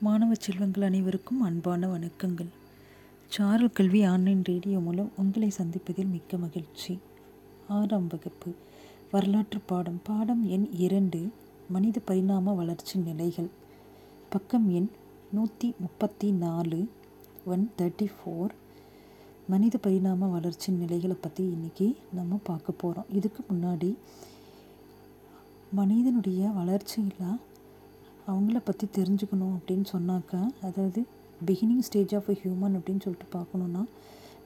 மாணவ செல்வங்கள் அனைவருக்கும் அன்பான வணக்கங்கள். சாரல் கல்வி ஆன்லைன் ரேடியோ மூலம் உங்களை சந்திப்பதில் மிக்க மகிழ்ச்சி. ஆறாம் வகுப்பு. வரலாற்று பாடம். பாடம் எண் இரண்டு. மனித பரிணாம வளர்ச்சி நிலைகள். பக்கம் எண் நூற்றி முப்பத்தி நாலு. ஒன் தேர்ட்டி ஃபோர் மனித பரிணாம வளர்ச்சி நிலைகளை பற்றி இன்றைக்கி நம்ம பார்க்க போகிறோம் இதுக்கு முன்னாடி மனிதனுடைய வளர்ச்சியில் அவங்கள பற்றி தெரிஞ்சுக்கணும் அப்படின்னு சொன்னாக்கா அதாவது beginning stage of a human அப்படின்னு சொல்லிட்டு பார்க்கணுன்னா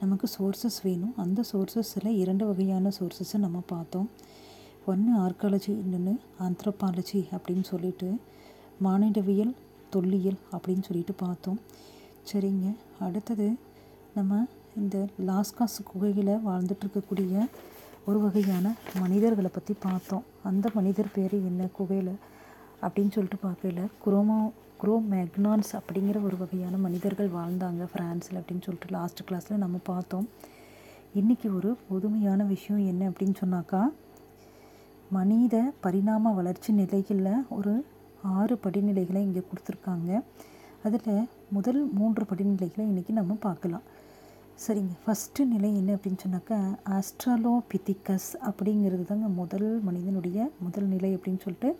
நமக்கு சோர்சஸ் வேணும். அந்த சோர்சஸில் இரண்டு வகையான சோர்சஸை நம்ம பார்த்தோம். ஒன்று ஆர்காலஜி இன்னொன்று ஆந்த்ரோபாலஜி அப்படின்னு சொல்லிட்டு மானிடவியல் தொல்லியல் அப்படின்னு சொல்லிட்டு பார்த்தோம். சரிங்க. அடுத்தது நம்ம இந்த லாஸ்காஸ் குகையில் வாழ்ந்துட்டுருக்கக்கூடிய ஒரு வகையான மனிதர்களை பற்றி பார்த்தோம். அந்த மனிதர் பேர் என்ன? குகையில் அப்படின்னு சொல்லிட்டு பார்க்கல குரோமோ குரோ மேக்னான்ஸ் அப்படிங்கிற ஒரு வகையான மனிதர்கள் வாழ்ந்தாங்க ஃப்ரான்ஸில் அப்படின்னு சொல்லிட்டு லாஸ்ட் கிளாஸில் நம்ம பார்த்தோம். இன்றைக்கி ஒரு புதுமையான விஷயம் என்ன அப்படின்னு சொன்னாக்கா மனித பரிணாம வளர்ச்சி நிலைகளில் ஒரு ஆறு படிநிலைகளை இங்கே கொடுத்துருக்காங்க. அதில் முதல் மூன்று படிநிலைகளை இன்றைக்கி நம்ம பார்க்கலாம். சரிங்க. ஃபஸ்ட்டு நிலை என்ன அப்படின்னு சொன்னாக்கா ஆஸ்ட்ராலோபிதிக்கஸ் அப்படிங்கிறது தாங்க முதல் மனிதனுடைய முதல் நிலை அப்படின்னு சொல்லிட்டு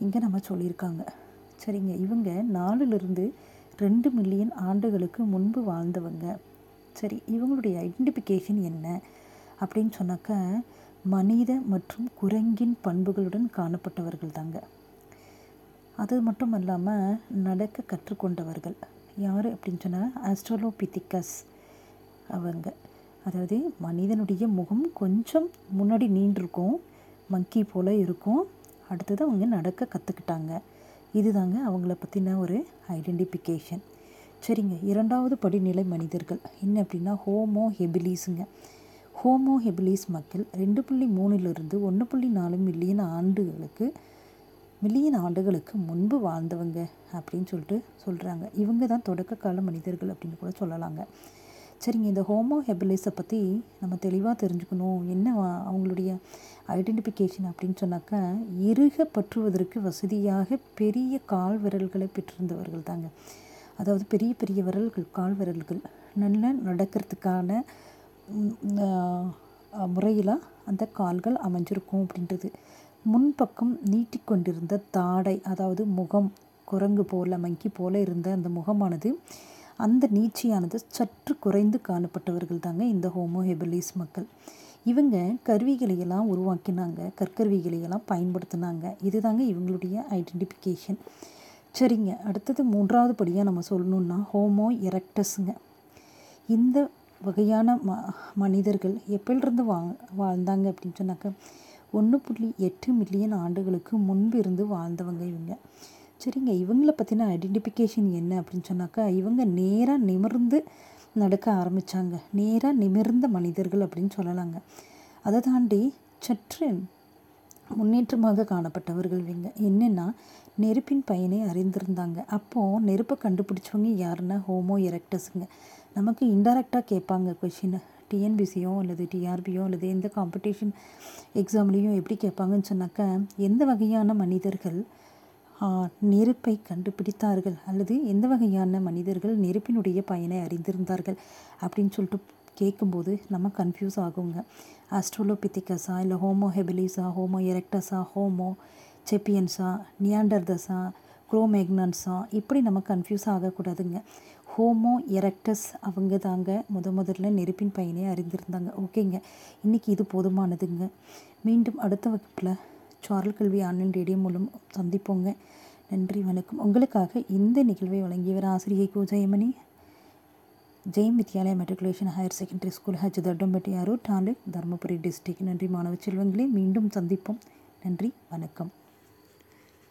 இங்கே நம்ம சொல்லியிருக்காங்க. சரிங்க. இவங்க நாலுலேருந்து ரெண்டு மில்லியன் ஆண்டுகளுக்கு முன்பு வாழ்ந்தவங்க. சரி இவங்களுடைய ஐடென்டிஃபிகேஷன் என்ன? அப்படின்னு சொன்னாக்கா மனித மற்றும் குரங்கின் பண்புகளுடன் காணப்பட்டவர்கள் தாங்க. அது மட்டும் இல்லாமல் நடக்க கற்றுக்கொண்டவர்கள். யார் அப்படின்னு சொன்னால் ஆஸ்ட்ரோலோபித்திகஸ் அவங்க. அதாவது மனிதனுடைய முகம் கொஞ்சம் முன்னாடி நீண்டிருக்கும் மங்கி போல் இருக்கும். அடுத்தது அவங்க நடக்க கற்றுக்கிட்டாங்க இதுதாங்க அவங்கள பற்றின ஒரு ஐடென்டிஃபிகேஷன் சரிங்க இரண்டாவது படிநிலை மனிதர்கள். என்ன அப்படின்னா ஹோமோ ஹெபிலிஸுங்க. ஹோமோ ஹெபிலிஸ் மக்கள் ரெண்டு புள்ளி மூணுலேருந்து ஒன்று புள்ளி நாலு மில்லியன் ஆண்டுகளுக்கு மில்லியன் ஆண்டுகளுக்கு முன்பு வாழ்ந்தவங்க அப்படின்னு சொல்லிட்டு சொல்கிறாங்க இவங்க தான் தொடக்க கால மனிதர்கள் அப்படின்னு கூட சொல்லலாங்க. சரிங்க இந்த ஹோமோ ஹெபிலிஸை பற்றி நம்ம தெளிவாக தெரிஞ்சுக்கணும். என்ன அவங்களுடைய ஐடென்டிஃபிகேஷன் அப்படின்னு சொன்னாக்கா இறுக பற்றுவதற்கு வசதியாக பெரிய கால் விரல்களை பெற்றிருந்தவர்கள் தாங்க. அதாவது பெரிய பெரிய விரல்கள் கால் விரல்கள். நல்ல நடக்கிறதுக்கான முறையில் அந்த கால்கள் அமைஞ்சிருக்கும் அப்படின்றது. முன்பக்கம் நீட்டிக்கொண்டிருந்த தாடை அதாவது முகம் குரங்கு போல மங்கி போல் இருந்த அந்த முகமானது அந்த நீட்சியானது சற்று குறைந்து காணப்பட்டவர்கள் தாங்க இந்த ஹோமோ ஹெபலிஸ் மக்கள். இவங்க கருவிகளையெல்லாம் உருவாக்கினாங்க கற்கருவிகளையெல்லாம் பயன்படுத்தினாங்க. இதுதாங்க இவங்களுடைய ஐடென்டிஃபிகேஷன். சரிங்க அடுத்தது மூன்றாவது படியாக நம்ம சொல்லணுன்னா ஹோமோ எரக்டஸுங்க. இந்த வகையான ம மனிதர்கள் எப்படிருந்து வா வாழ்ந்தாங்க அப்படின்னு சொன்னாக்க ஒன்று புள்ளி எட்டு மில்லியன் ஆண்டுகளுக்கு முன்பிருந்து வாழ்ந்தவங்க இவங்க. சரிங்க இவங்கள பற்றின ஐடென்டிஃபிகேஷன் என்ன அப்படின்னு சொன்னாக்கா இவங்க நேராக நிமிர்ந்து நடக்க ஆரம்பித்தாங்க நேராக நிமிர்ந்த மனிதர்கள் அப்படின்னு சொல்லலாங்க. அதை தாண்டி சற்று முன்னேற்றமாக காணப்பட்டவர்கள் இவங்க. என்னென்னா நெருப்பின் பயனை அறிந்திருந்தாங்க. அப்போது நெருப்பை கண்டுபிடிச்சவங்க யாருன்னா ஹோமோ எரக்டஸுங்க. நமக்கு இன்டெரக்டாக கேட்பாங்க கொஷின் டிஎன்பிசியோ அல்லது டிஆர்பியோ அல்லது எந்த காம்படிஷன் எக்ஸாம்லேயும் எப்படி கேட்பாங்கன்னு சொன்னாக்கா எந்த வகையான மனிதர்கள் நெருப்பை கண்டுபிடித்தார்கள். அல்லது எந்த வகையான மனிதர்கள் நெருப்பினுடைய பயனை அறிந்திருந்தார்கள் அப்படின்னு சொல்லிட்டு கேட்கும்போது நம்ம கன்ஃபியூஸ் ஆகுங்க. ஆஸ்ட்ரோலோபித்திகஸா இல்லை ஹோமோ ஹெபிலிஸா ஹோமோ எரெக்டஸா ஹோமோ செப்பியன்ஸா நியாண்டர்தஸா குரோமேக்னன்ஸா இப்படி நம்ம கன்ஃபியூஸ் ஆகக்கூடாதுங்க. ஹோமோ எரக்டஸ் அவங்க தாங்க முத முதல்ல நெருப்பின் பயனை அறிந்திருந்தாங்க. ஓகேங்க இன்றைக்கி இது போதுமானதுங்க. மீண்டும் அடுத்த வகுப்பில் சாரல் கல்வி ஆன்லைன் ரேடியோ மூலம் சந்திப்போங்க. நன்றி வணக்கம். உங்களுக்காக இந்த நிகழ்வை வழங்கியவர் ஆசிரியை Gojayamani Jayam Vidyalaya matriculation higher secondary school ஹஜ் தட்டம்பட்டி அரூர் டாலிக் தருமபுரி டிஸ்ட்ரிக்ட். நன்றி மாணவ செல்வங்களே. மீண்டும் சந்திப்போம். நன்றி வணக்கம்.